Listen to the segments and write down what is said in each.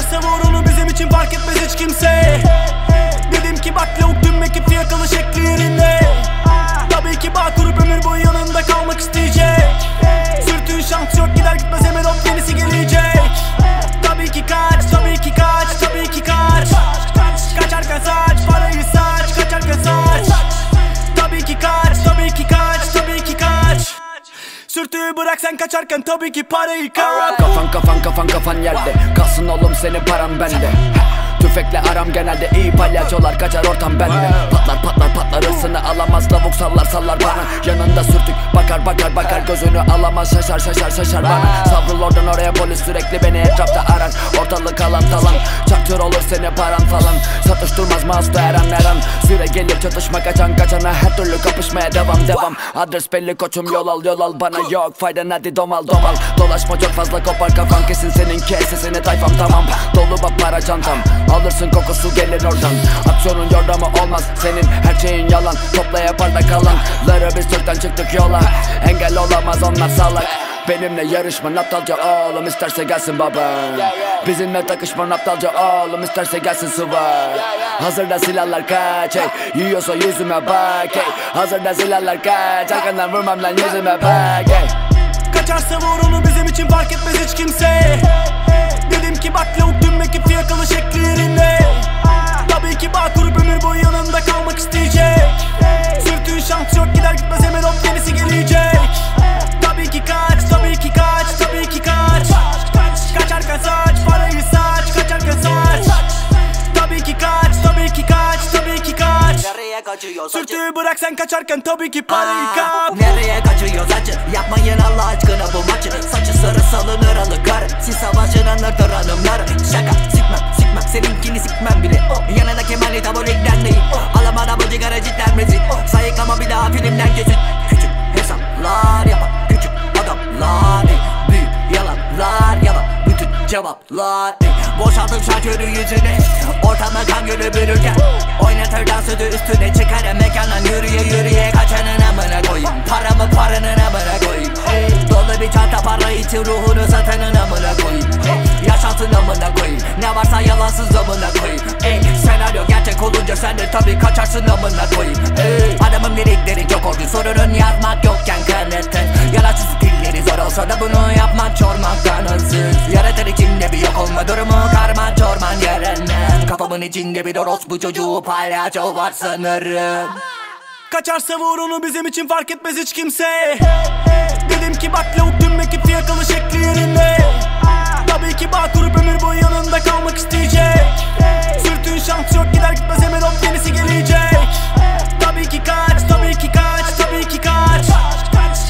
Kaçarsa vur onu bizim için fark etmez hiç kimse. Dedim ki bak lavuk tüm Sürtüğü bırak sen kaçarken tabii ki parayı kaç Kafan kafan kafan kafan yerde. Kalsın oğlum senin paran bende. Tüfekle aram genelde iyi palyaçolar kaçar ortam bende. Patlar patlar patlar hırsını alamaz. Lavuk sallar sallar bana. Yanında sürtük bakar bakar bakar gözünü alamaz şaşar şaşar şaşar bana. Savrul oradan oraya polis sürekli beni etrafta arar Ortalık alan talan çaktır olur seni paran falan. Satıştırmaz mouse'da her an her an? Süre gelir çatışma kaçan kaçana her türlü kapışmaya devam devam. Adres belli koçum yol al yol al bana. Yok faydan hadi domal domal. Dolaşma çok fazla kopar kafan kesin senin kesesini tayfam tamam. Dolu bak para çantam Alırsın kokusu gelir oradan. Aksiyonun yordamı olmaz senin her şeyin yalan. Topla yapar da kalanları biz Türk'ten çıktık yola Engel olamaz onlar salak. Benimle yarışma aptalca oğlum isterse gelsin baba. Bizimle takışma aptalca oğlum isterse gelsin sıva. Hazırda silahlar kaç hey Yiyorsa yüzüme bak. Hey Hazırda silahlar kaç Arkandan vurmam lan yüzüme bak. Hey. Kaçarsa vur onu bizim için fark etmez hiç kimse kaçıyor saçı? Sürtüğü bırak sen kaçarken tabii ki parayı kap. Nereye kaçıyor saçı? Yapmayın Allah aşkına bu maçı. Saçı sarı salınır alı karı Siz savaşın anlatır hanımları Şaka sikmem sikmem. Seninkini sikmem bile. Yanına kemali tabulikten değil. Alamana bu sigara cidden rezil. Sayık ama bir daha filmden kesin. Küçük hesaplar yapan Küçük adamlar. Büyük yalanlar yalan Bütün cevaplar. Ey. Boşaltım şarkörü yüzüne Ortama kan gölü bürürken. Oynatır dansödü için ruhunu satanın amına koyayım. Ey, Yaşantın amına koyayım. Ne varsa yalansız amına koyayım. Ey, Senaryo gerçek olunca sen de tabi kaçarsın amına koyayım. Ey, Adamın lirikleri çok oldu sorunun yazmak yokken kanıtın Yalansız dilleri zor olsa da bunu yapmak çormaktan hırsız Yaratır içinde bir yok olma durumu karman çorman yerinden Kafamın içinde bir orospu çocuğu palyaço var sanırım Kaçarsa vur onu bizim için fark etmez hiç kimse. Dedim ki bak lavuk tüm ekip fiyakalı şekli yerinde. Tabii ki bağ kurup ömür boyu yanında kalmak isteyecek. Sürtüğün şans yok gider gitmez hemen hop yenisi gelecek. Tabii ki kaç, tabii ki kaç, tabii ki kaç.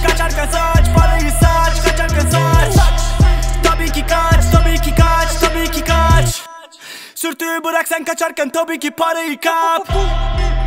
Kaçarken saç, parayı saç, kaçarken saç Tabii ki kaç, tabii ki kaç, tabii ki kaç. Sürtüğü bırak sen kaçarken tabii ki parayı kap